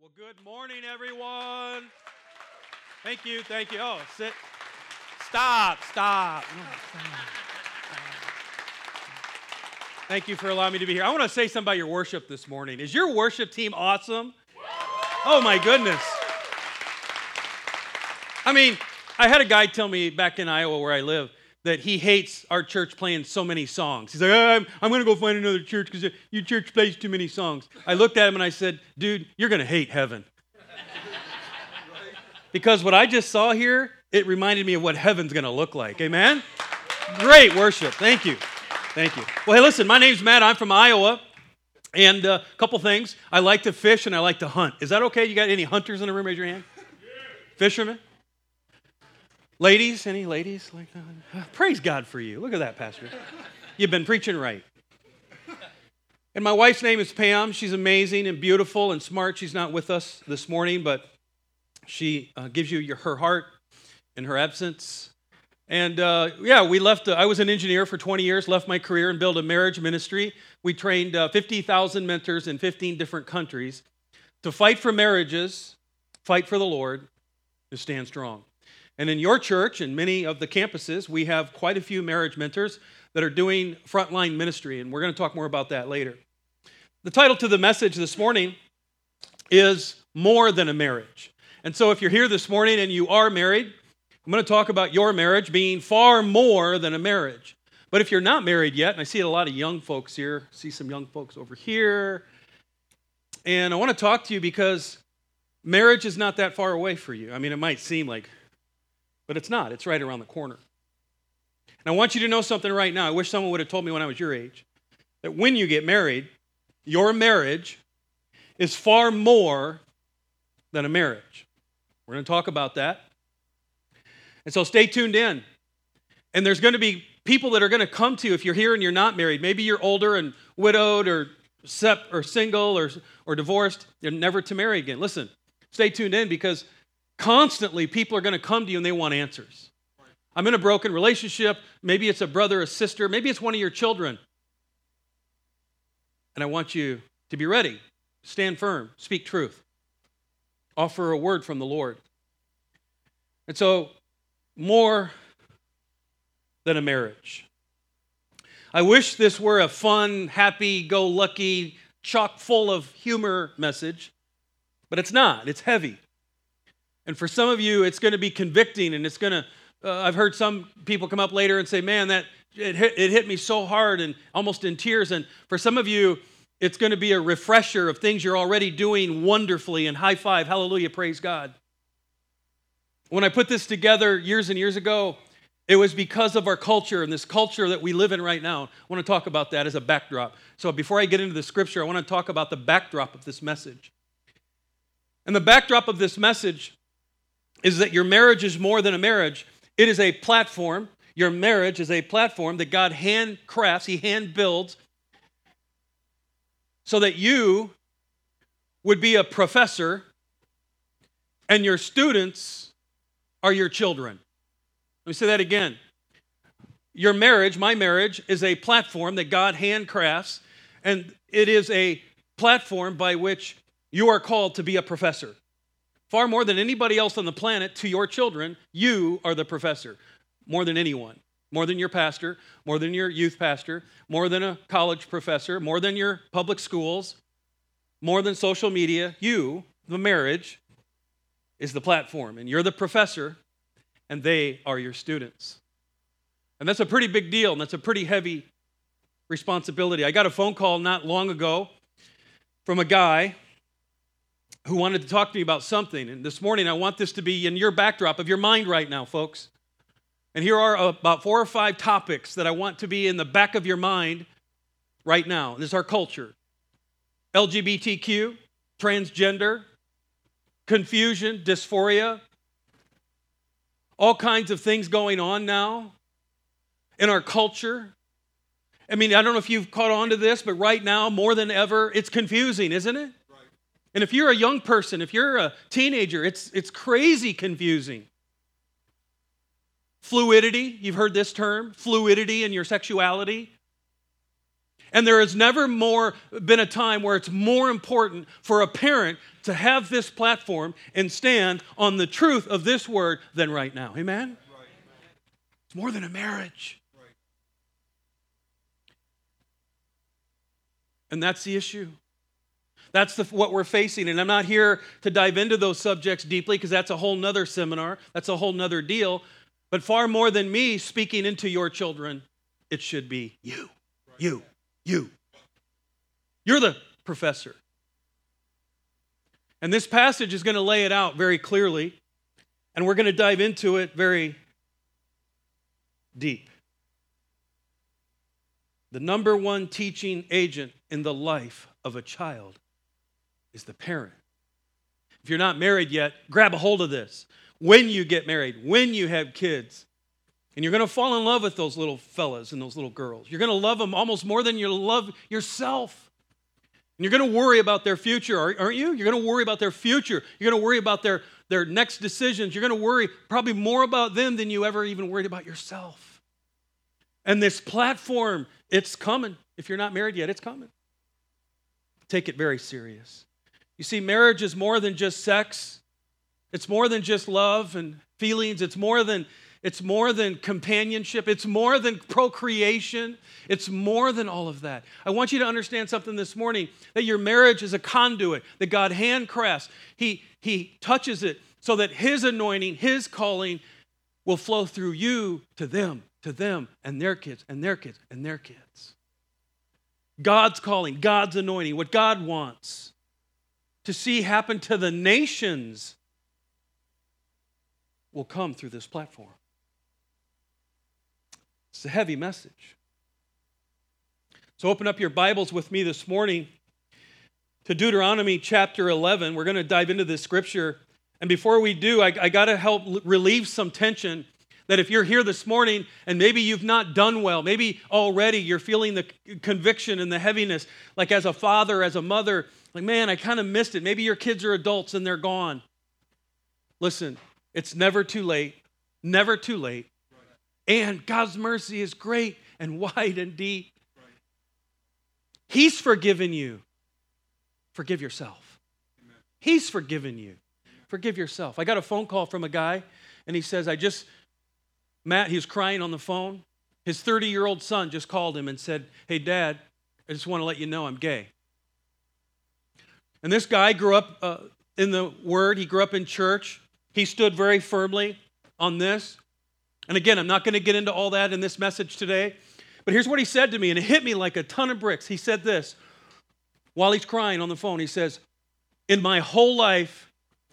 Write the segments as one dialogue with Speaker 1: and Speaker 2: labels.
Speaker 1: Well, good morning, everyone. Thank you, thank you. Oh, sit. Stop, stop. Thank you for allowing me to be here. I want to say something about your worship this morning. Is your worship team awesome? Oh, my goodness. I mean, I had a guy tell me back in Iowa where I live that he hates our church playing so many songs. He's like, I'm, I'm going to go find another church because your church plays too many songs. I looked at him and I said, dude, you're going to hate heaven. because what I just saw here, it reminded me of what heaven's going to look like. Amen? Great worship. Thank you. Thank you. Well, hey, listen, my name's Matt. I'm from Iowa. And a uh, couple things. I like to fish and I like to hunt. Is that okay? You got any hunters in the room? Raise your hand. Fishermen? Ladies, any ladies like that? Praise God for you. Look at that, Pastor. You've been preaching right. And my wife's name is Pam. She's amazing and beautiful and smart. She's not with us this morning, but she uh, gives you your, her heart in her absence. And uh, yeah, we left. Uh, I was an engineer for 20 years, left my career and built a marriage ministry. We trained uh, 50,000 mentors in 15 different countries to fight for marriages, fight for the Lord, to stand strong. And in your church and many of the campuses, we have quite a few marriage mentors that are doing frontline ministry, and we're going to talk more about that later. The title to the message this morning is More Than a Marriage. And so if you're here this morning and you are married, I'm going to talk about your marriage being far more than a marriage. But if you're not married yet, and I see a lot of young folks here, see some young folks over here, and I want to talk to you because marriage is not that far away for you. I mean, it might seem like but it's not. It's right around the corner. And I want you to know something right now. I wish someone would have told me when I was your age that when you get married, your marriage is far more than a marriage. We're going to talk about that. And so stay tuned in. And there's going to be people that are going to come to you if you're here and you're not married. Maybe you're older and widowed or sep- or single or, or divorced. You're never to marry again. Listen, stay tuned in because Constantly, people are going to come to you and they want answers. I'm in a broken relationship. Maybe it's a brother, a sister, maybe it's one of your children. And I want you to be ready, stand firm, speak truth, offer a word from the Lord. And so, more than a marriage. I wish this were a fun, happy, go lucky, chock full of humor message, but it's not. It's heavy. And for some of you, it's going to be convicting and it's going to, uh, I've heard some people come up later and say, man, that it hit, it hit me so hard and almost in tears. And for some of you, it's going to be a refresher of things you're already doing wonderfully and high five, hallelujah, praise God. When I put this together years and years ago, it was because of our culture and this culture that we live in right now. I want to talk about that as a backdrop. So before I get into the scripture, I want to talk about the backdrop of this message. And the backdrop of this message is that your marriage is more than a marriage, it is a platform. Your marriage is a platform that God hand crafts, He hand builds, so that you would be a professor and your students are your children. Let me say that again. Your marriage, my marriage, is a platform that God handcrafts, and it is a platform by which you are called to be a professor. Far more than anybody else on the planet to your children, you are the professor. More than anyone. More than your pastor, more than your youth pastor, more than a college professor, more than your public schools, more than social media. You, the marriage, is the platform, and you're the professor, and they are your students. And that's a pretty big deal, and that's a pretty heavy responsibility. I got a phone call not long ago from a guy who wanted to talk to me about something. And this morning, I want this to be in your backdrop of your mind right now, folks. And here are about four or five topics that I want to be in the back of your mind right now. This is our culture LGBTQ, transgender, confusion, dysphoria, all kinds of things going on now in our culture. I mean, I don't know if you've caught on to this, but right now, more than ever, it's confusing, isn't it? And if you're a young person, if you're a teenager, it's, it's crazy confusing. Fluidity, you've heard this term, fluidity in your sexuality. And there has never more been a time where it's more important for a parent to have this platform and stand on the truth of this word than right now. Amen? Right. It's more than a marriage. Right. And that's the issue. That's the, what we're facing. And I'm not here to dive into those subjects deeply because that's a whole nother seminar. That's a whole nother deal. But far more than me speaking into your children, it should be you, you, you. You're the professor. And this passage is going to lay it out very clearly, and we're going to dive into it very deep. The number one teaching agent in the life of a child is the parent. If you're not married yet, grab a hold of this. When you get married, when you have kids, and you're going to fall in love with those little fellas and those little girls. You're going to love them almost more than you love yourself. And you're going to worry about their future, aren't you? You're going to worry about their future. You're going to worry about their, their next decisions. You're going to worry probably more about them than you ever even worried about yourself. And this platform, it's coming. If you're not married yet, it's coming. Take it very serious. You see, marriage is more than just sex. It's more than just love and feelings. It's more than it's more than companionship. It's more than procreation. It's more than all of that. I want you to understand something this morning that your marriage is a conduit that God handcrafts. He, he touches it so that His anointing, His calling will flow through you to them, to them, and their kids, and their kids, and their kids. God's calling, God's anointing, what God wants to see happen to the nations will come through this platform. It's a heavy message. So open up your Bibles with me this morning to Deuteronomy chapter 11. We're going to dive into this scripture. And before we do, I, I got to help relieve some tension that if you're here this morning and maybe you've not done well, maybe already you're feeling the conviction and the heaviness, like as a father, as a mother, like, man, I kind of missed it. Maybe your kids are adults and they're gone. Listen, it's never too late. Never too late. And God's mercy is great and wide and deep. He's forgiven you. Forgive yourself. He's forgiven you. Forgive yourself. I got a phone call from a guy, and he says, I just, Matt, he was crying on the phone. His 30 year old son just called him and said, Hey, dad, I just want to let you know I'm gay. And this guy grew up uh, in the Word, he grew up in church. He stood very firmly on this. And again, I'm not going to get into all that in this message today, but here's what he said to me, and it hit me like a ton of bricks. He said this while he's crying on the phone. He says, In my whole life,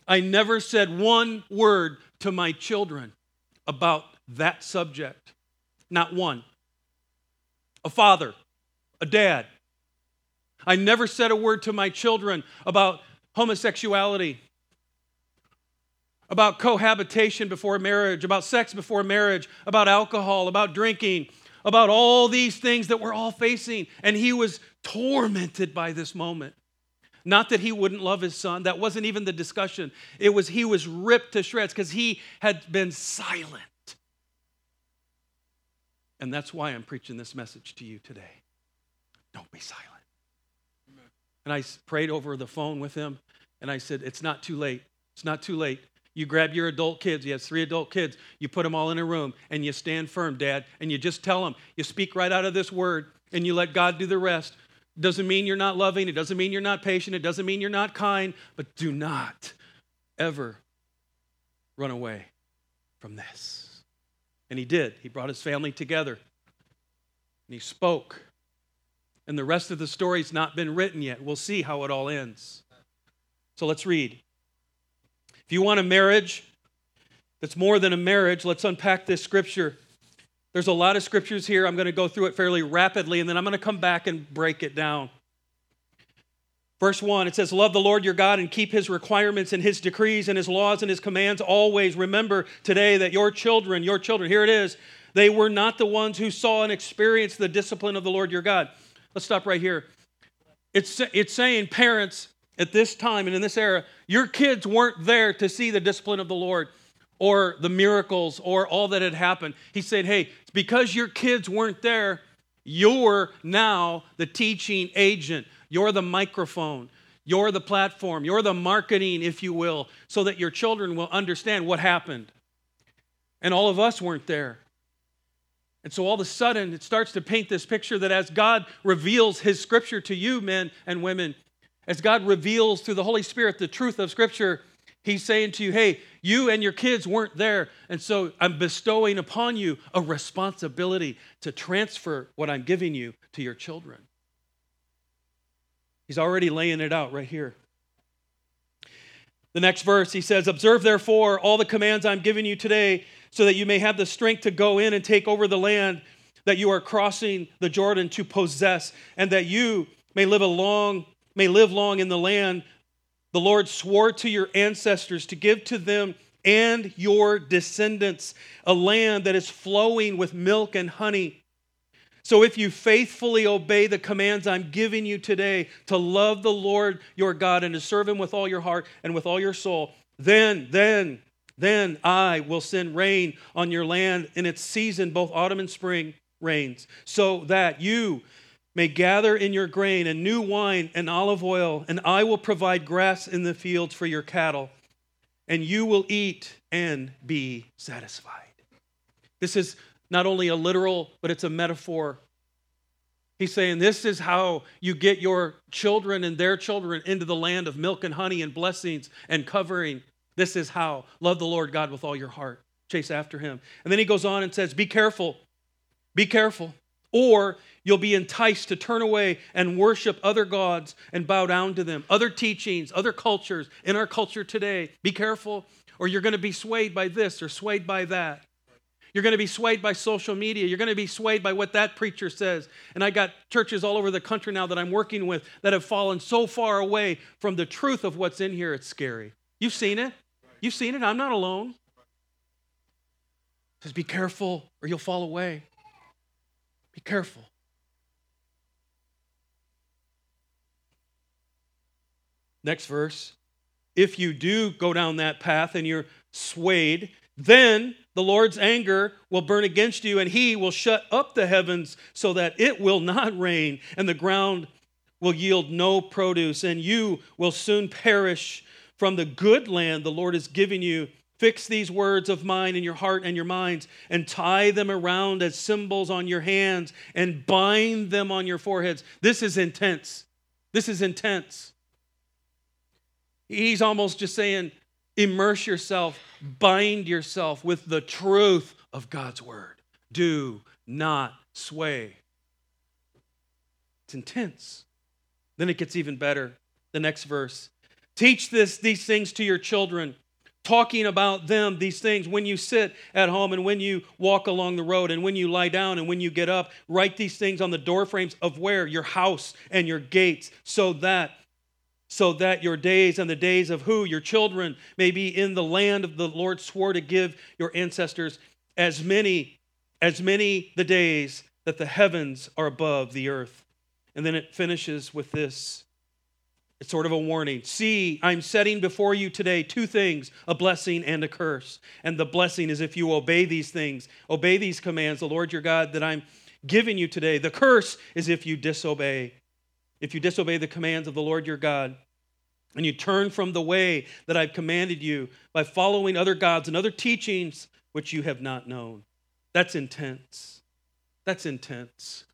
Speaker 1: I never said one word to my children about that subject. Not one. A father, a dad. I never said a word to my children about homosexuality, about cohabitation before marriage, about sex before marriage, about alcohol, about drinking, about all these things that we're all facing. And he was tormented by this moment. Not that he wouldn't love his son, that wasn't even the discussion. It was he was ripped to shreds because he had been silent. And that's why I'm preaching this message to you today. Don't be silent. And I prayed over the phone with him and I said, It's not too late. It's not too late. You grab your adult kids, he has three adult kids, you put them all in a room and you stand firm, Dad, and you just tell them, you speak right out of this word and you let God do the rest. Doesn't mean you're not loving, it doesn't mean you're not patient, it doesn't mean you're not kind, but do not ever run away from this. And he did. He brought his family together and he spoke. And the rest of the story's not been written yet. We'll see how it all ends. So let's read. If you want a marriage that's more than a marriage, let's unpack this scripture. There's a lot of scriptures here. I'm going to go through it fairly rapidly, and then I'm going to come back and break it down. Verse 1, it says, Love the Lord your God and keep his requirements and his decrees and his laws and his commands always. Remember today that your children, your children, here it is, they were not the ones who saw and experienced the discipline of the Lord your God. Let's stop right here. It's, it's saying, parents, at this time and in this era, your kids weren't there to see the discipline of the Lord or the miracles or all that had happened. He said, Hey, because your kids weren't there, You're now the teaching agent. You're the microphone. You're the platform. You're the marketing, if you will, so that your children will understand what happened. And all of us weren't there. And so all of a sudden, it starts to paint this picture that as God reveals His scripture to you, men and women, as God reveals through the Holy Spirit the truth of scripture, He's saying to you, hey, you and your kids weren't there. And so I'm bestowing upon you a responsibility to transfer what I'm giving you to your children. He's already laying it out right here. The next verse, he says, Observe therefore all the commands I'm giving you today, so that you may have the strength to go in and take over the land that you are crossing the Jordan to possess, and that you may live a long, may live long in the land the Lord swore to your ancestors to give to them and your descendants a land that is flowing with milk and honey. So if you faithfully obey the commands I'm giving you today to love the Lord your God and to serve him with all your heart and with all your soul, then, then, then I will send rain on your land in its season, both autumn and spring rains, so that you may gather in your grain and new wine and olive oil, and I will provide grass in the fields for your cattle, and you will eat and be satisfied. This is not only a literal, but it's a metaphor. He's saying this is how you get your children and their children into the land of milk and honey and blessings and covering. This is how. Love the Lord God with all your heart. Chase after him. And then he goes on and says, Be careful. Be careful. Or you'll be enticed to turn away and worship other gods and bow down to them, other teachings, other cultures in our culture today. Be careful, or you're going to be swayed by this or swayed by that. You're going to be swayed by social media. You're going to be swayed by what that preacher says. And I got churches all over the country now that I'm working with that have fallen so far away from the truth of what's in here, it's scary. You've seen it. You've seen it. I'm not alone. It says, be careful or you'll fall away. Be careful. Next verse. If you do go down that path and you're swayed, then the Lord's anger will burn against you, and he will shut up the heavens so that it will not rain, and the ground will yield no produce, and you will soon perish from the good land the Lord is giving you Fix these words of mine in your heart and your minds and tie them around as symbols on your hands and bind them on your foreheads. This is intense. This is intense. He's almost just saying, immerse yourself, bind yourself with the truth of God's word. Do not sway. It's intense. Then it gets even better. The next verse. Teach this, these things to your children talking about them, these things, when you sit at home and when you walk along the road and when you lie down and when you get up, write these things on the door frames of where? Your house and your gates, so that so that your days and the days of who your children may be in the land of the Lord swore to give your ancestors as many as many the days that the heavens are above the earth. And then it finishes with this it's sort of a warning. See, I'm setting before you today two things a blessing and a curse. And the blessing is if you obey these things, obey these commands, the Lord your God that I'm giving you today. The curse is if you disobey. If you disobey the commands of the Lord your God and you turn from the way that I've commanded you by following other gods and other teachings which you have not known. That's intense. That's intense.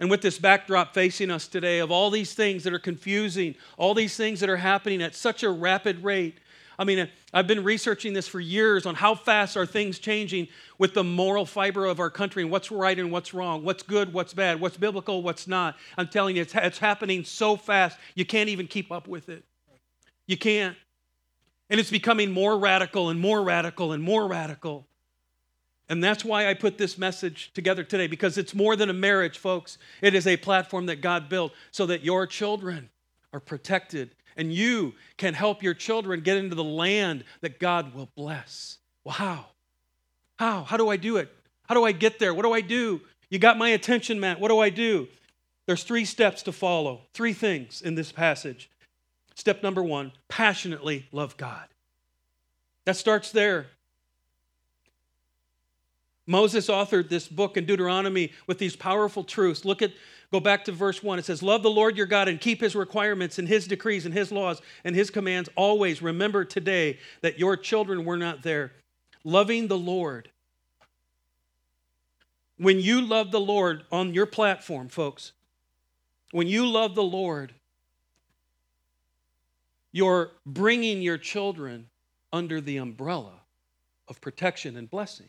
Speaker 1: And with this backdrop facing us today of all these things that are confusing, all these things that are happening at such a rapid rate, I mean, I've been researching this for years on how fast are things changing with the moral fiber of our country and what's right and what's wrong, what's good, what's bad, what's biblical, what's not. I'm telling you, it's, it's happening so fast, you can't even keep up with it. You can't. And it's becoming more radical and more radical and more radical. And that's why I put this message together today, because it's more than a marriage, folks. It is a platform that God built so that your children are protected and you can help your children get into the land that God will bless. Well, how? How? How do I do it? How do I get there? What do I do? You got my attention, Matt. What do I do? There's three steps to follow, three things in this passage. Step number one passionately love God. That starts there. Moses authored this book in Deuteronomy with these powerful truths. Look at, go back to verse 1. It says, Love the Lord your God and keep his requirements and his decrees and his laws and his commands always. Remember today that your children were not there. Loving the Lord. When you love the Lord on your platform, folks, when you love the Lord, you're bringing your children under the umbrella of protection and blessing.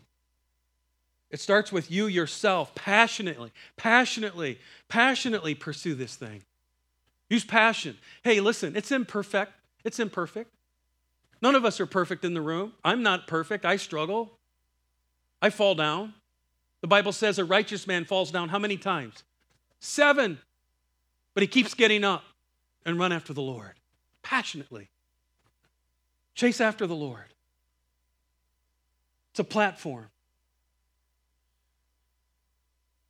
Speaker 1: It starts with you yourself, passionately, passionately, passionately pursue this thing. Use passion. Hey, listen, it's imperfect. It's imperfect. None of us are perfect in the room. I'm not perfect. I struggle. I fall down. The Bible says a righteous man falls down how many times? Seven. But he keeps getting up and run after the Lord passionately. Chase after the Lord. It's a platform.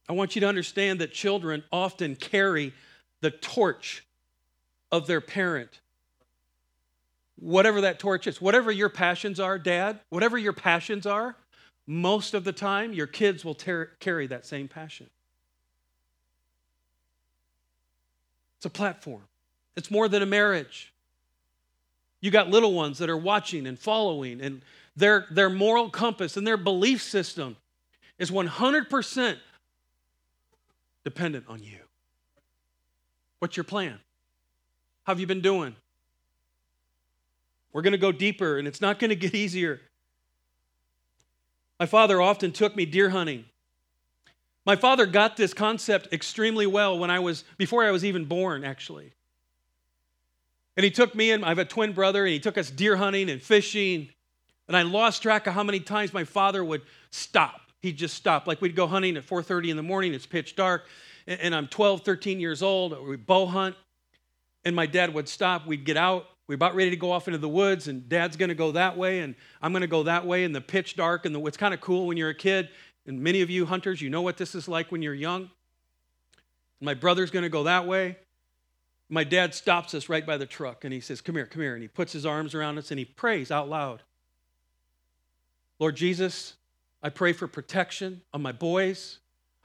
Speaker 1: I want you to understand that children often carry the torch of their parent. Whatever that torch is, whatever your passions are, dad, whatever your passions are, most of the time your kids will ter- carry that same passion. It's a platform, it's more than a marriage. You got little ones that are watching and following, and their, their moral compass and their belief system is 100% dependent on you. What's your plan? How have you been doing? We're going to go deeper, and it's not going to get easier. My father often took me deer hunting. My father got this concept extremely well when I was, before I was even born, actually. And he took me and I have a twin brother, and he took us deer hunting and fishing. And I lost track of how many times my father would stop he'd just stop. Like we'd go hunting at 4:30 in the morning, it's pitch dark, and I'm 12, 13 years old. We bow hunt, and my dad would stop. We'd get out. We're about ready to go off into the woods, and dad's gonna go that way, and I'm gonna go that way in the pitch dark. And the, it's kind of cool when you're a kid, and many of you hunters, you know what this is like when you're young. My brother's gonna go that way. My dad stops us right by the truck, and he says, Come here, come here. And he puts his arms around us and he prays out loud. Lord Jesus, I pray for protection on my boys.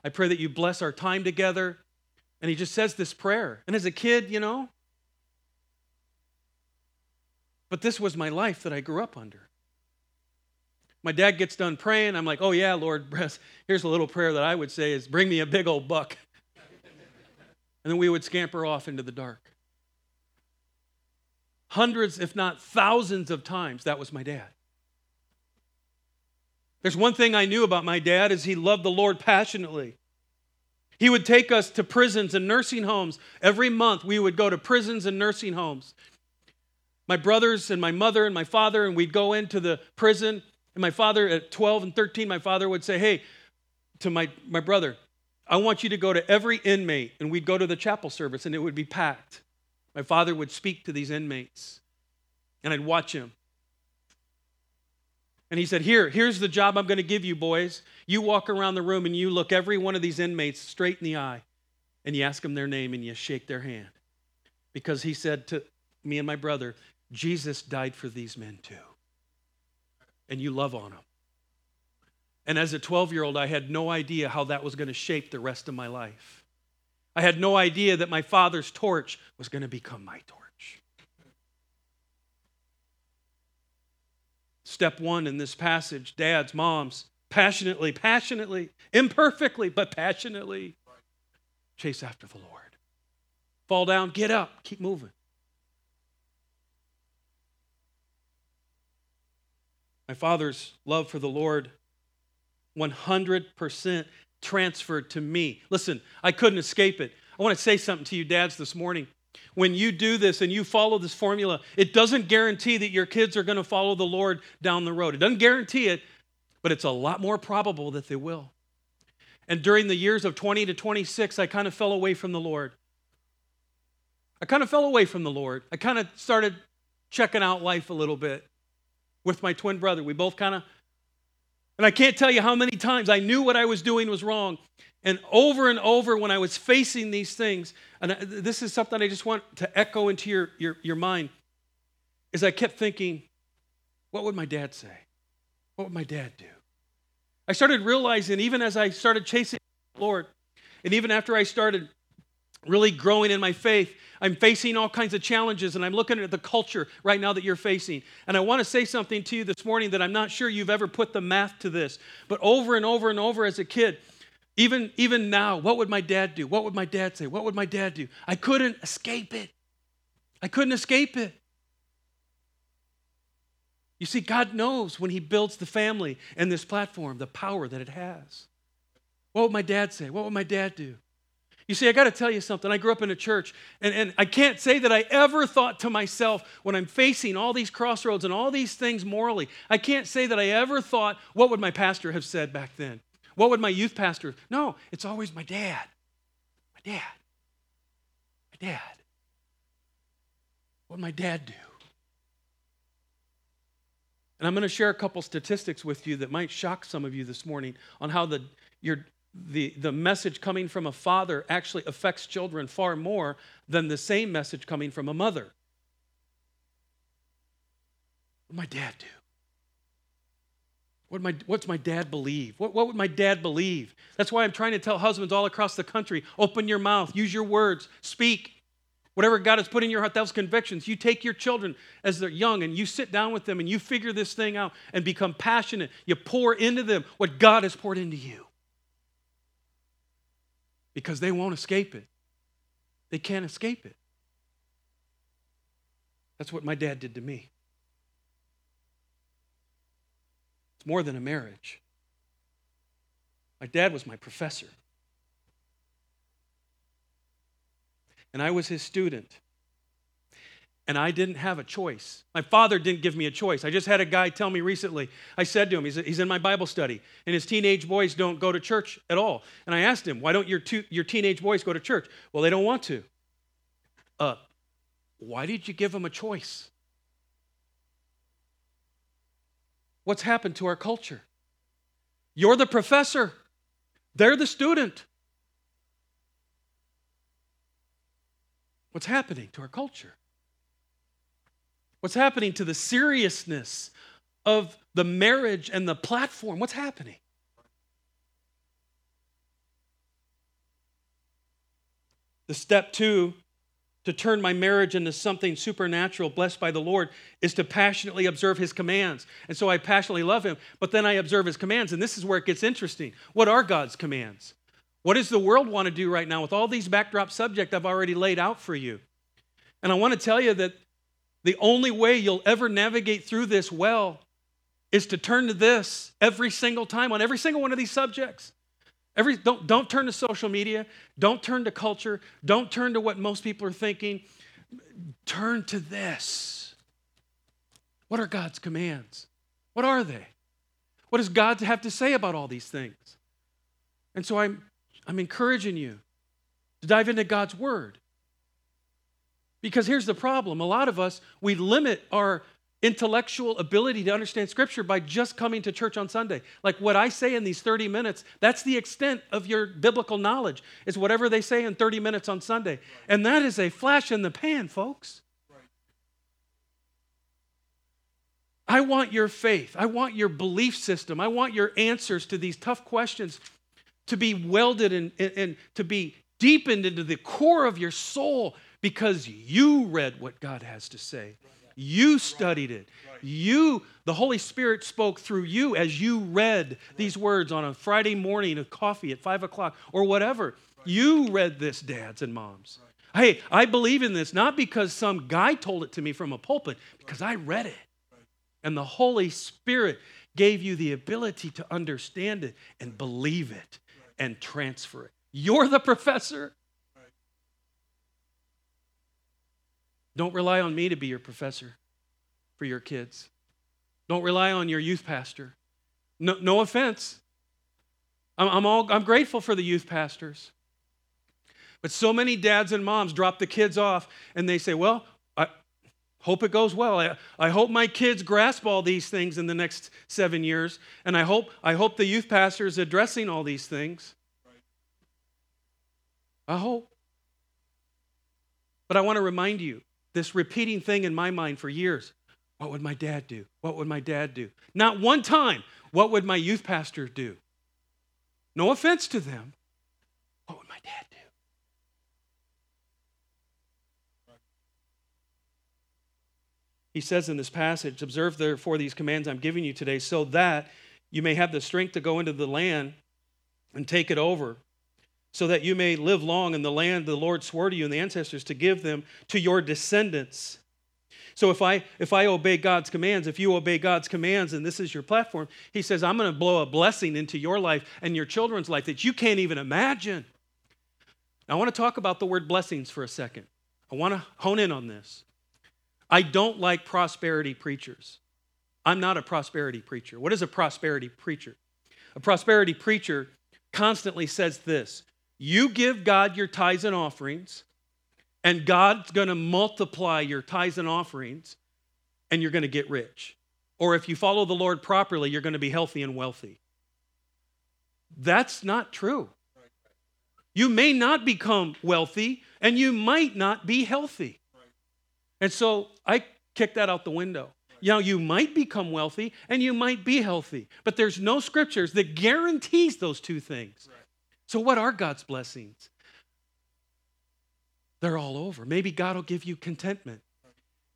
Speaker 1: I pray that you bless our time together. And he just says this prayer. And as a kid, you know, but this was my life that I grew up under. My dad gets done praying. I'm like, oh, yeah, Lord, here's a little prayer that I would say is bring me a big old buck. and then we would scamper off into the dark. Hundreds, if not thousands of times, that was my dad. There's one thing I knew about my dad is he loved the Lord passionately. He would take us to prisons and nursing homes. Every month we would go to prisons and nursing homes. My brothers and my mother and my father, and we'd go into the prison. And my father, at 12 and 13, my father would say, Hey, to my, my brother, I want you to go to every inmate. And we'd go to the chapel service and it would be packed. My father would speak to these inmates, and I'd watch him. And he said, Here, here's the job I'm going to give you, boys. You walk around the room and you look every one of these inmates straight in the eye and you ask them their name and you shake their hand. Because he said to me and my brother, Jesus died for these men too. And you love on them. And as a 12 year old, I had no idea how that was going to shape the rest of my life. I had no idea that my father's torch was going to become my torch. Step one in this passage dads, moms, passionately, passionately, imperfectly, but passionately chase after the Lord. Fall down, get up, keep moving. My father's love for the Lord 100% transferred to me. Listen, I couldn't escape it. I want to say something to you, dads, this morning when you do this and you follow this formula, it doesn't guarantee that your kids are going to follow the Lord down the road. It doesn't guarantee it, but it's a lot more probable that they will. And during the years of 20 to 26, I kind of fell away from the Lord. I kind of fell away from the Lord. I kind of started checking out life a little bit with my twin brother. We both kind of, and I can't tell you how many times I knew what I was doing was wrong. And over and over, when I was facing these things, and this is something I just want to echo into your, your, your mind, is I kept thinking, what would my dad say? What would my dad do? I started realizing, even as I started chasing the Lord, and even after I started really growing in my faith, I'm facing all kinds of challenges, and I'm looking at the culture right now that you're facing. And I want to say something to you this morning that I'm not sure you've ever put the math to this, but over and over and over as a kid, even, even now, what would my dad do? What would my dad say? What would my dad do? I couldn't escape it. I couldn't escape it. You see, God knows when He builds the family and this platform, the power that it has. What would my dad say? What would my dad do? You see, I got to tell you something. I grew up in a church, and, and I can't say that I ever thought to myself when I'm facing all these crossroads and all these things morally, I can't say that I ever thought, what would my pastor have said back then? What would my youth pastor? No, it's always my dad. My dad. My dad. What would my dad do? And I'm going to share a couple statistics with you that might shock some of you this morning on how the, your, the, the message coming from a father actually affects children far more than the same message coming from a mother. What would my dad do? What my, what's my dad believe? What, what would my dad believe? That's why I'm trying to tell husbands all across the country open your mouth, use your words, speak. Whatever God has put in your heart, those convictions. You take your children as they're young and you sit down with them and you figure this thing out and become passionate. You pour into them what God has poured into you because they won't escape it. They can't escape it. That's what my dad did to me. It's more than a marriage. My dad was my professor. and I was his student. And I didn't have a choice. My father didn't give me a choice. I just had a guy tell me recently. I said to him, he's, in my Bible study, and his teenage boys don't go to church at all. And I asked him, why don't your, two, your teenage boys go to church? Well, they don't want to. Uh, why did you give them a choice? What's happened to our culture? You're the professor, they're the student. What's happening to our culture? What's happening to the seriousness of the marriage and the platform? What's happening? The step two to turn my marriage into something supernatural, blessed by the Lord, is to passionately observe His commands. And so I passionately love Him, but then I observe His commands. And this is where it gets interesting. What are God's commands? What does the world want to do right now with all these backdrop subjects I've already laid out for you? And I want to tell you that the only way you'll ever navigate through this well is to turn to this every single time on every single one of these subjects. Every, don't, don't turn to social media. Don't turn to culture. Don't turn to what most people are thinking. Turn to this. What are God's commands? What are they? What does God have to say about all these things? And so I'm I'm encouraging you to dive into God's Word. Because here's the problem a lot of us, we limit our intellectual ability to understand Scripture by just coming to church on Sunday. Like what I say in these 30 minutes, that's the extent of your biblical knowledge, is whatever they say in 30 minutes on Sunday. Right. And that is a flash in the pan, folks. Right. I want your faith. I want your belief system. I want your answers to these tough questions to be welded and, and, and to be deepened into the core of your soul because you read what God has to say. You studied it. You, the Holy Spirit spoke through you as you read these words on a Friday morning of coffee at five o'clock or whatever. You read this, dads and moms. Hey, I believe in this not because some guy told it to me from a pulpit, because I read it. And the Holy Spirit gave you the ability to understand it and believe it and transfer it. You're the professor. Don't rely on me to be your professor for your kids. Don't rely on your youth pastor. No, no offense. I'm, I'm, all, I'm grateful for the youth pastors. But so many dads and moms drop the kids off and they say, Well, I hope it goes well. I, I hope my kids grasp all these things in the next seven years. And I hope, I hope the youth pastor is addressing all these things. I hope. But I want to remind you this repeating thing in my mind for years What would my dad do? What would my dad do? Not one time, what would my youth pastor do? No offense to them. What would my dad do? He says in this passage, Observe therefore these commands I'm giving you today, so that you may have the strength to go into the land and take it over, so that you may live long in the land the Lord swore to you and the ancestors to give them to your descendants. So if I if I obey God's commands, if you obey God's commands and this is your platform, he says I'm going to blow a blessing into your life and your children's life that you can't even imagine. Now, I want to talk about the word blessings for a second. I want to hone in on this. I don't like prosperity preachers. I'm not a prosperity preacher. What is a prosperity preacher? A prosperity preacher constantly says this You give God your tithes and offerings, and God's going to multiply your tithes and offerings, and you're going to get rich. Or if you follow the Lord properly, you're going to be healthy and wealthy. That's not true. You may not become wealthy, and you might not be healthy. And so I kick that out the window. You know, you might become wealthy and you might be healthy, but there's no scriptures that guarantees those two things. So, what are God's blessings? They're all over. Maybe God will give you contentment.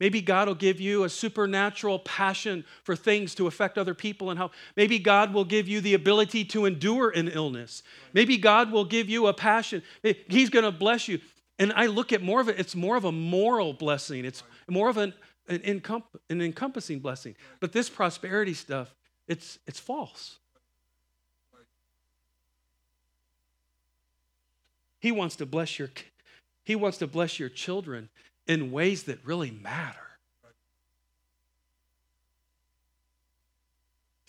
Speaker 1: Maybe God will give you a supernatural passion for things to affect other people and how. Maybe God will give you the ability to endure an illness. Maybe God will give you a passion. He's going to bless you. And I look at more of it, it's more of a moral blessing. It's more of an, an, an encompassing blessing. But this prosperity stuff, it's, it's false. He wants to bless your he wants to bless your children in ways that really matter.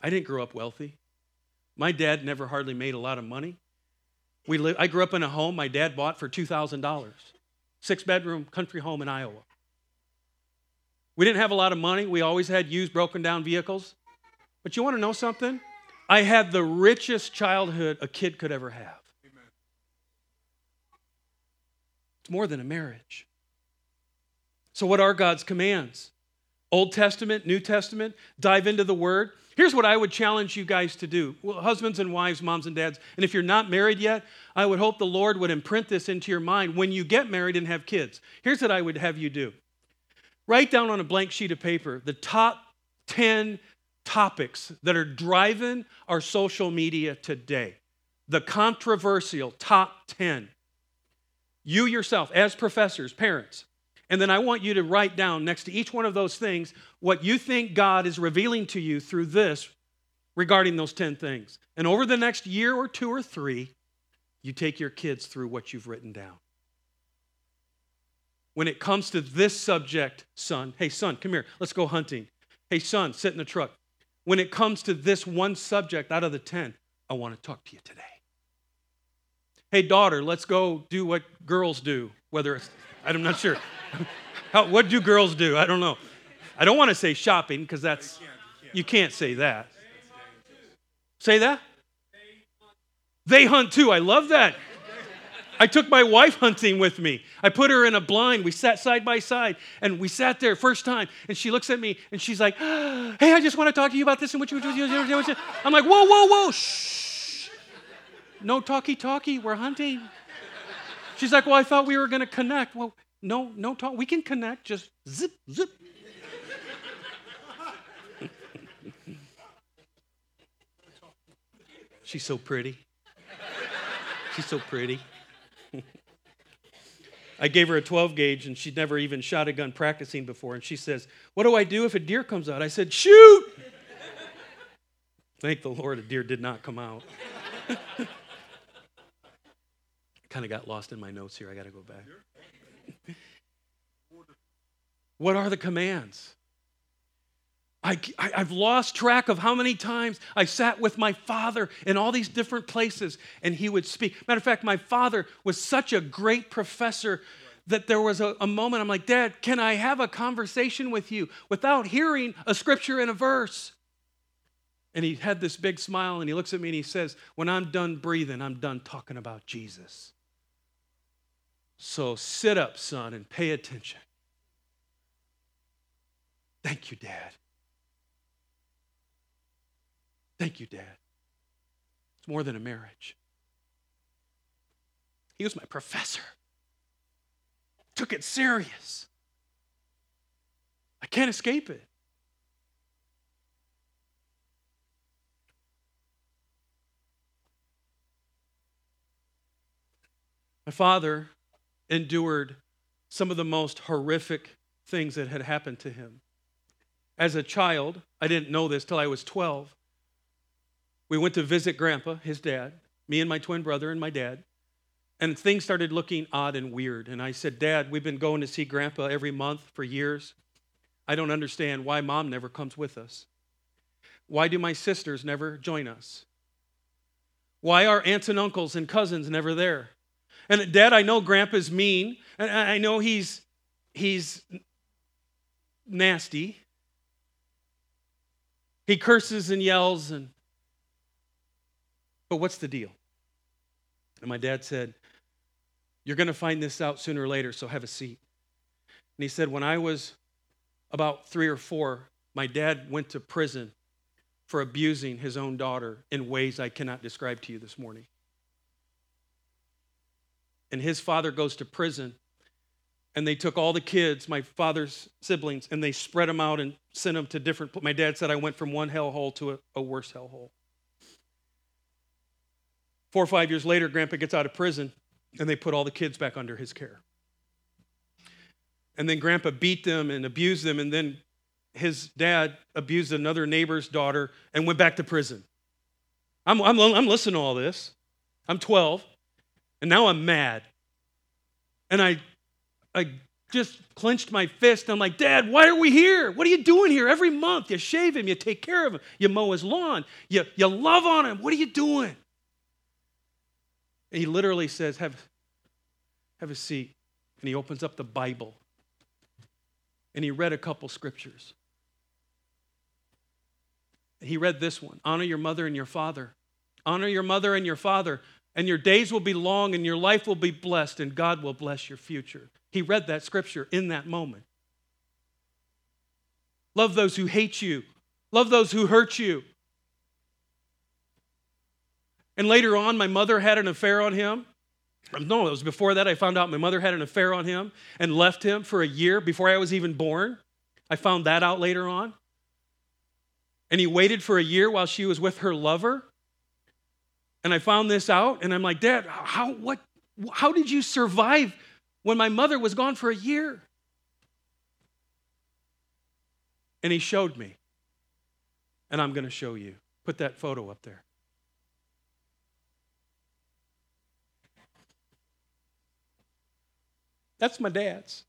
Speaker 1: I didn't grow up wealthy. My dad never hardly made a lot of money. We live, I grew up in a home my dad bought for $2,000, six bedroom country home in Iowa. We didn't have a lot of money. We always had used broken down vehicles. But you want to know something? I had the richest childhood a kid could ever have. It's more than a marriage. So, what are God's commands? Old Testament, New Testament, dive into the Word. Here's what I would challenge you guys to do well, husbands and wives, moms and dads. And if you're not married yet, I would hope the Lord would imprint this into your mind when you get married and have kids. Here's what I would have you do write down on a blank sheet of paper the top 10 topics that are driving our social media today. The controversial top 10. You yourself, as professors, parents, and then I want you to write down next to each one of those things what you think God is revealing to you through this regarding those 10 things. And over the next year or two or three, you take your kids through what you've written down. When it comes to this subject, son, hey, son, come here, let's go hunting. Hey, son, sit in the truck. When it comes to this one subject out of the 10, I want to talk to you today. Hey, daughter, let's go do what girls do, whether it's, I'm not sure. How, what do girls do? I don't know. I don't want to say shopping because that's, you can't say that. Say that? They hunt too. I love that. I took my wife hunting with me. I put her in a blind. We sat side by side and we sat there first time. And she looks at me and she's like, Hey, I just want to talk to you about this and what you. Do. I'm like, Whoa, whoa, whoa, shh. No talkie talkie. We're hunting. She's like, Well, I thought we were going to connect. Well, no, no talk. We can connect. Just zip, zip. She's so pretty. She's so pretty. I gave her a 12 gauge and she'd never even shot a gun practicing before. And she says, What do I do if a deer comes out? I said, Shoot! Thank the Lord, a deer did not come out. kind of got lost in my notes here. I got to go back. what are the commands? I, I, have lost track of how many times I sat with my father in all these different places and he would speak. Matter of fact, my father was such a great professor that there was a, a moment I'm like, Dad, can I have a conversation with you without hearing a scripture and a verse? And he had this big smile and he looks at me and he says, When I'm done breathing, I'm done talking about Jesus. So sit up, son, and pay attention. Thank you, Dad. Thank you, Dad. It's more than a marriage. He was my professor. Took it serious. I can't escape it. My father endured some of the most horrific things that had happened to him. As a child, I didn't know this till I was 12. We went to visit Grandpa, his dad, me and my twin brother and my dad, and things started looking odd and weird. And I said, Dad, we've been going to see Grandpa every month for years. I don't understand why mom never comes with us. Why do my sisters never join us? Why are aunts and uncles and cousins never there? And dad, I know grandpa's mean, and I know he's he's nasty. He curses and yells and but what's the deal? And my dad said, You're going to find this out sooner or later, so have a seat. And he said, When I was about three or four, my dad went to prison for abusing his own daughter in ways I cannot describe to you this morning and his father goes to prison. And they took all the kids, my father's siblings, and they spread them out and sent them to different. My dad said I went from one hellhole to a, a worse hellhole. Four or five years later, Grandpa gets out of prison, and they put all the kids back under his care. And then Grandpa beat them and abused them, and then his dad abused another neighbor's daughter and went back to prison. I'm, I'm, I'm listening to all this. I'm 12. And now I'm mad. And I, I just clenched my fist. I'm like, Dad, why are we here? What are you doing here? Every month you shave him, you take care of him, you mow his lawn, you, you love on him. What are you doing? And he literally says, have, have a seat. And he opens up the Bible. And he read a couple scriptures. He read this one Honor your mother and your father. Honor your mother and your father and your days will be long and your life will be blessed and God will bless your future. He read that scripture in that moment. Love those who hate you, love those who hurt you. And later on, my mother had an affair on him. No, it was before that I found out my mother had an affair on him and left him for a year before I was even born. I found that out later on. And he waited for a year while she was with her lover. And I found this out, and I'm like, Dad, how, what, how did you survive when my mother was gone for a year? And he showed me. And I'm going to show you. Put that photo up there. That's my dad's.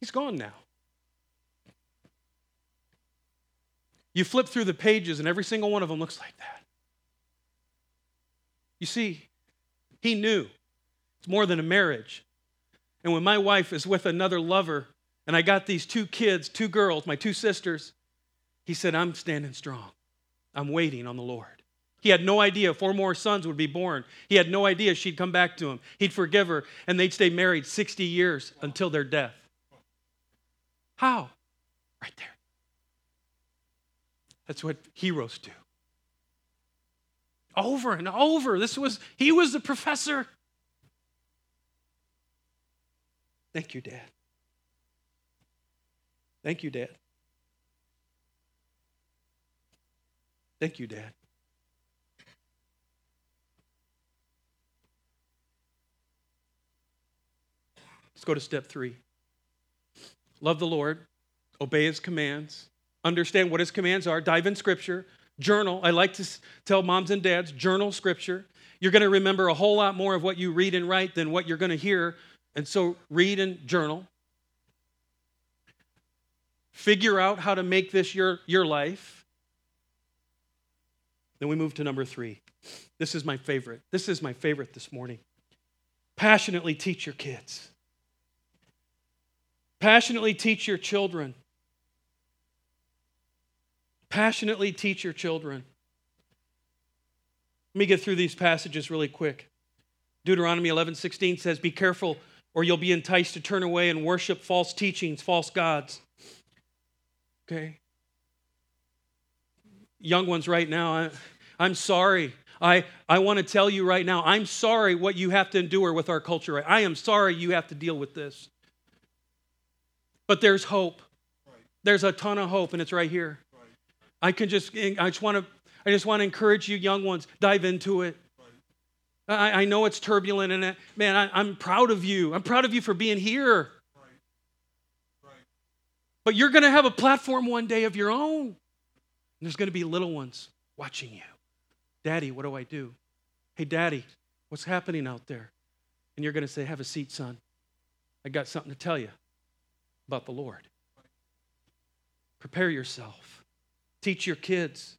Speaker 1: He's gone now. You flip through the pages, and every single one of them looks like that. You see, he knew it's more than a marriage. And when my wife is with another lover, and I got these two kids, two girls, my two sisters, he said, I'm standing strong. I'm waiting on the Lord. He had no idea four more sons would be born. He had no idea she'd come back to him. He'd forgive her, and they'd stay married 60 years until their death. How? Right there. That's what heroes do. Over and over. This was, he was the professor. Thank you, Dad. Thank you, Dad. Thank you, Dad. Let's go to step three. Love the Lord, obey his commands, understand what his commands are, dive in scripture, Journal. I like to tell moms and dads journal scripture. You're going to remember a whole lot more of what you read and write than what you're going to hear. And so read and journal. Figure out how to make this your, your life. Then we move to number three. This is my favorite. This is my favorite this morning. Passionately teach your kids. Passionately teach your children. Passionately teach your children. Let me get through these passages really quick. Deuteronomy 11 16 says, Be careful, or you'll be enticed to turn away and worship false teachings, false gods. Okay? Young ones right now, I, I'm sorry. I, I want to tell you right now, I'm sorry what you have to endure with our culture. I am sorry you have to deal with this. But there's hope. There's a ton of hope, and it's right here. I can just, I just want to, I just want to encourage you, young ones, dive into it. I, I know it's turbulent, and man, I, I'm proud of you. I'm proud of you for being here. But you're going to have a platform one day of your own. And there's going to be little ones watching you. Daddy, what do I do? Hey, Daddy, what's happening out there? And you're going to say, Have a seat, son. I got something to tell you about the Lord. Prepare yourself, teach your kids.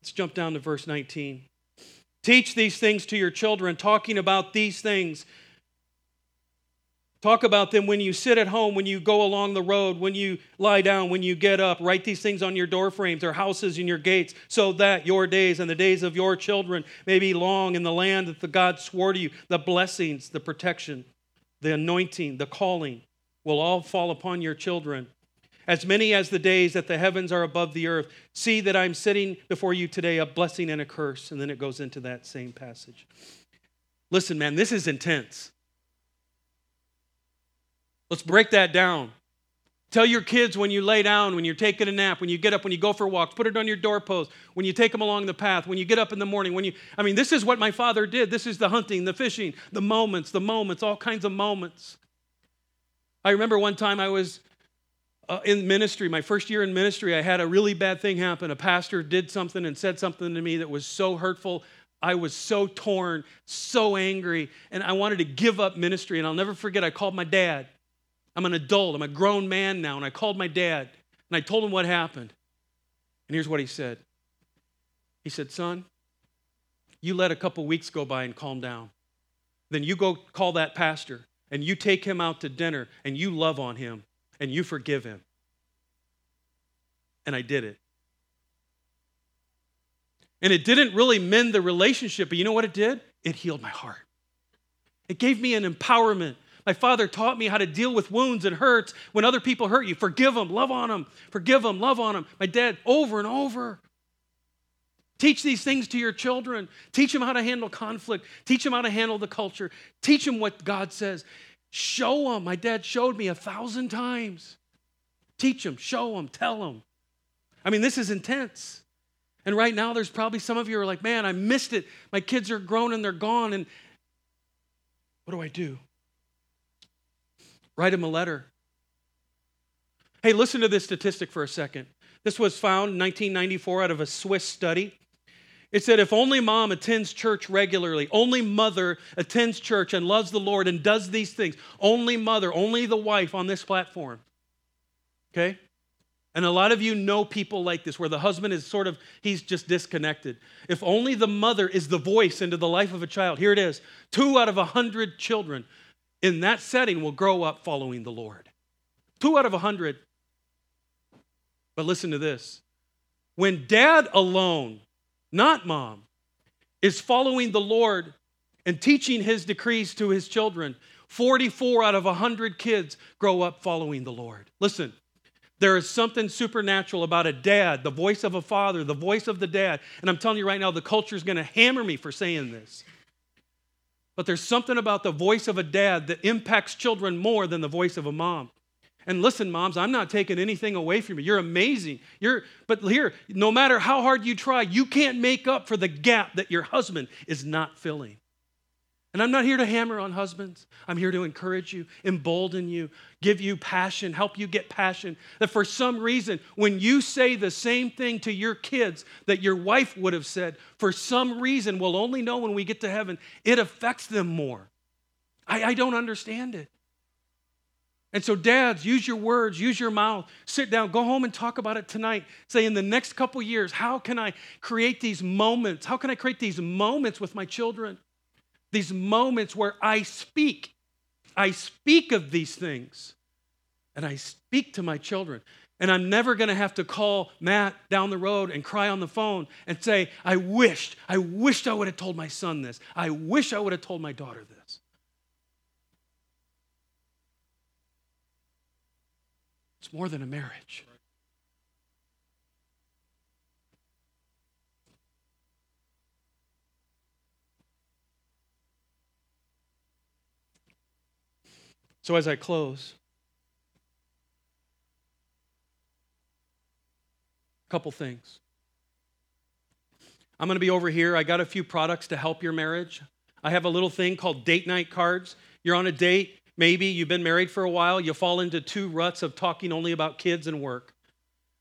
Speaker 1: Let's jump down to verse 19. Teach these things to your children, talking about these things Talk about them when you sit at home, when you go along the road, when you lie down, when you get up. Write these things on your door frames or houses and your gates, so that your days and the days of your children may be long in the land that the God swore to you. The blessings, the protection, the anointing, the calling will all fall upon your children. As many as the days that the heavens are above the earth, see that I'm sitting before you today, a blessing and a curse. And then it goes into that same passage. Listen, man, this is intense. Let's break that down. Tell your kids when you lay down, when you're taking a nap, when you get up, when you go for walks, put it on your doorpost, when you take them along the path, when you get up in the morning, when you, I mean, this is what my father did. This is the hunting, the fishing, the moments, the moments, all kinds of moments. I remember one time I was uh, in ministry, my first year in ministry, I had a really bad thing happen. A pastor did something and said something to me that was so hurtful. I was so torn, so angry, and I wanted to give up ministry. And I'll never forget, I called my dad. I'm an adult, I'm a grown man now. And I called my dad and I told him what happened. And here's what he said He said, Son, you let a couple weeks go by and calm down. Then you go call that pastor and you take him out to dinner and you love on him and you forgive him. And I did it. And it didn't really mend the relationship, but you know what it did? It healed my heart. It gave me an empowerment my father taught me how to deal with wounds and hurts when other people hurt you. Forgive them, love on them, forgive them, love on them. My dad, over and over. Teach these things to your children. Teach them how to handle conflict. Teach them how to handle the culture. Teach them what God says. Show them. My dad showed me a thousand times. Teach them, show them, tell them. I mean, this is intense. And right now, there's probably some of you are like, man, I missed it. My kids are grown and they're gone. And what do I do? Write him a letter. Hey, listen to this statistic for a second. This was found in 1994 out of a Swiss study. It said if only mom attends church regularly, only mother attends church and loves the Lord and does these things, only mother, only the wife on this platform. Okay? And a lot of you know people like this where the husband is sort of, he's just disconnected. If only the mother is the voice into the life of a child, here it is two out of a hundred children in that setting will grow up following the Lord. Two out of a hundred. But listen to this when dad alone, not mom, is following the Lord and teaching his decrees to his children, 44 out of 100 kids grow up following the Lord. Listen, there is something supernatural about a dad, the voice of a father, the voice of the dad. And I'm telling you right now, the culture is going to hammer me for saying this. But there's something about the voice of a dad that impacts children more than the voice of a mom. And listen, moms, I'm not taking anything away from you. You're amazing. You're, but here, no matter how hard you try, you can't make up for the gap that your husband is not filling. And I'm not here to hammer on husbands. I'm here to encourage you, embolden you, give you passion, help you get passion. That for some reason, when you say the same thing to your kids that your wife would have said, for some reason, we'll only know when we get to heaven, it affects them more. I, I don't understand it. And so, dads, use your words, use your mouth, sit down, go home and talk about it tonight. Say, in the next couple years, how can I create these moments? How can I create these moments with my children? These moments where I speak. I speak of these things and I speak to my children. And I'm never going to have to call Matt down the road and cry on the phone and say, I wished, I wished I would have told my son this. I wish I would have told my daughter this. It's more than a marriage. So, as I close, a couple things. I'm going to be over here. I got a few products to help your marriage. I have a little thing called date night cards. You're on a date, maybe you've been married for a while, you fall into two ruts of talking only about kids and work.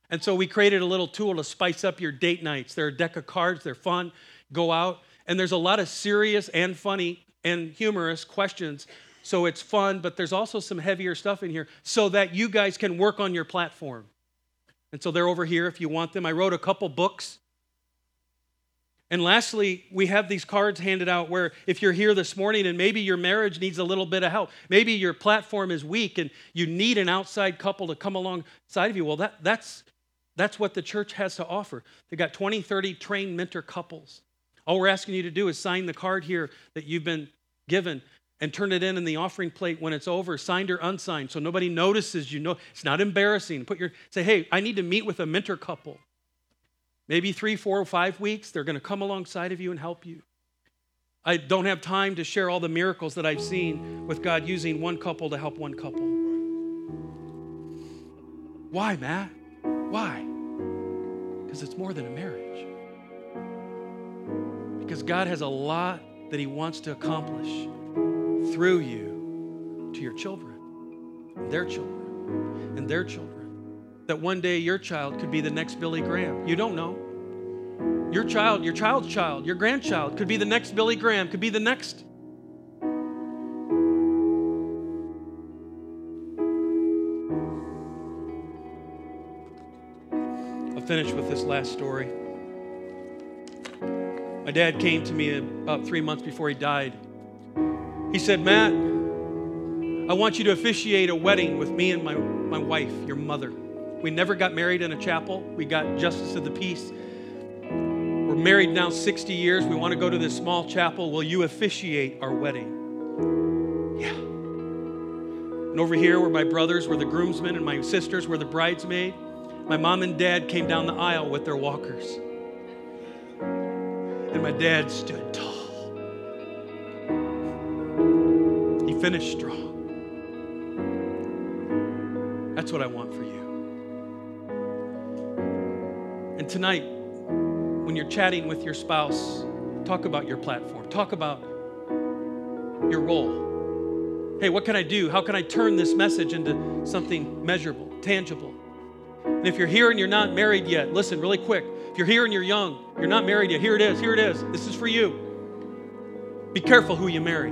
Speaker 1: And so we created a little tool to spice up your date nights. They're a deck of cards, they're fun. Go out, and there's a lot of serious and funny and humorous questions so it's fun, but there's also some heavier stuff in here so that you guys can work on your platform. And so they're over here if you want them. I wrote a couple books. And lastly, we have these cards handed out where if you're here this morning and maybe your marriage needs a little bit of help, maybe your platform is weak and you need an outside couple to come alongside of you, well, that, that's, that's what the church has to offer. They've got 20, 30 trained mentor couples. All we're asking you to do is sign the card here that you've been given and turn it in in the offering plate when it's over, signed or unsigned, so nobody notices you know it's not embarrassing. Put your say, hey, I need to meet with a mentor couple. Maybe three, four, or five weeks, they're going to come alongside of you and help you. I don't have time to share all the miracles that I've seen with God using one couple to help one couple. Why, Matt? Why? Because it's more than a marriage. Because God has a lot that He wants to accomplish through you to your children, their children, and their children. That one day your child could be the next Billy Graham. You don't know. Your child, your child's child, your grandchild could be the next Billy Graham, could be the next. I'll finish with this last story. My dad came to me about three months before he died. He said, Matt, I want you to officiate a wedding with me and my, my wife, your mother. We never got married in a chapel, we got justice of the peace. We're married now 60 years. We want to go to this small chapel. Will you officiate our wedding? Yeah. And over here were my brothers, were the groomsmen, and my sisters were the bridesmaid. My mom and dad came down the aisle with their walkers. And my dad stood tall. Finish strong. That's what I want for you. And tonight, when you're chatting with your spouse, talk about your platform, talk about your role. Hey, what can I do? How can I turn this message into something measurable, tangible? And if you're here and you're not married yet, listen really quick. If you're here and you're young, you're not married yet, here it is, here it is. This is for you. Be careful who you marry.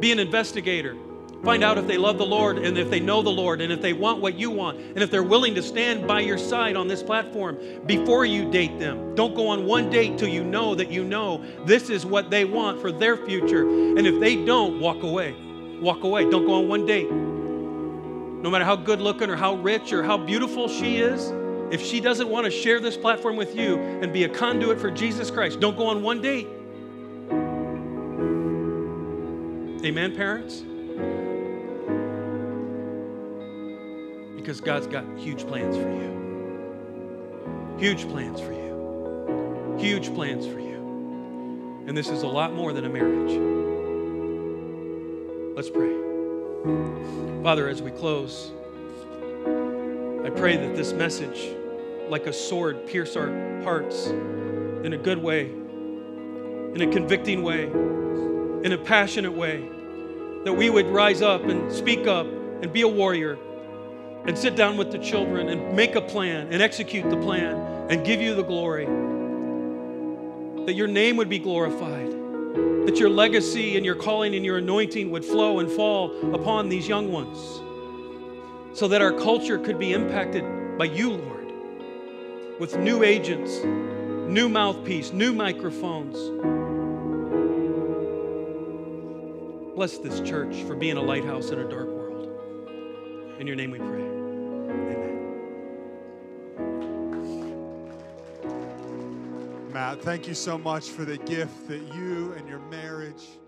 Speaker 1: Be an investigator. Find out if they love the Lord and if they know the Lord and if they want what you want and if they're willing to stand by your side on this platform before you date them. Don't go on one date till you know that you know this is what they want for their future. And if they don't, walk away. Walk away. Don't go on one date. No matter how good looking or how rich or how beautiful she is, if she doesn't want to share this platform with you and be a conduit for Jesus Christ, don't go on one date. Amen, parents? Because God's got huge plans for you. Huge plans for you. Huge plans for you. And this is a lot more than a marriage. Let's pray. Father, as we close, I pray that this message, like a sword, pierce our hearts in a good way, in a convicting way in a passionate way. That we would rise up and speak up and be a warrior and sit down with the children and make a plan and execute the plan and give you the glory. That your name would be glorified. That your legacy and your calling and your anointing would flow and fall upon these young ones. So that our culture could be impacted by you, Lord, with new agents, new mouthpiece, new microphones Bless this church for being a lighthouse in a dark world. In your name we pray. Amen.
Speaker 2: Matt, thank you so much for the gift that you and your marriage.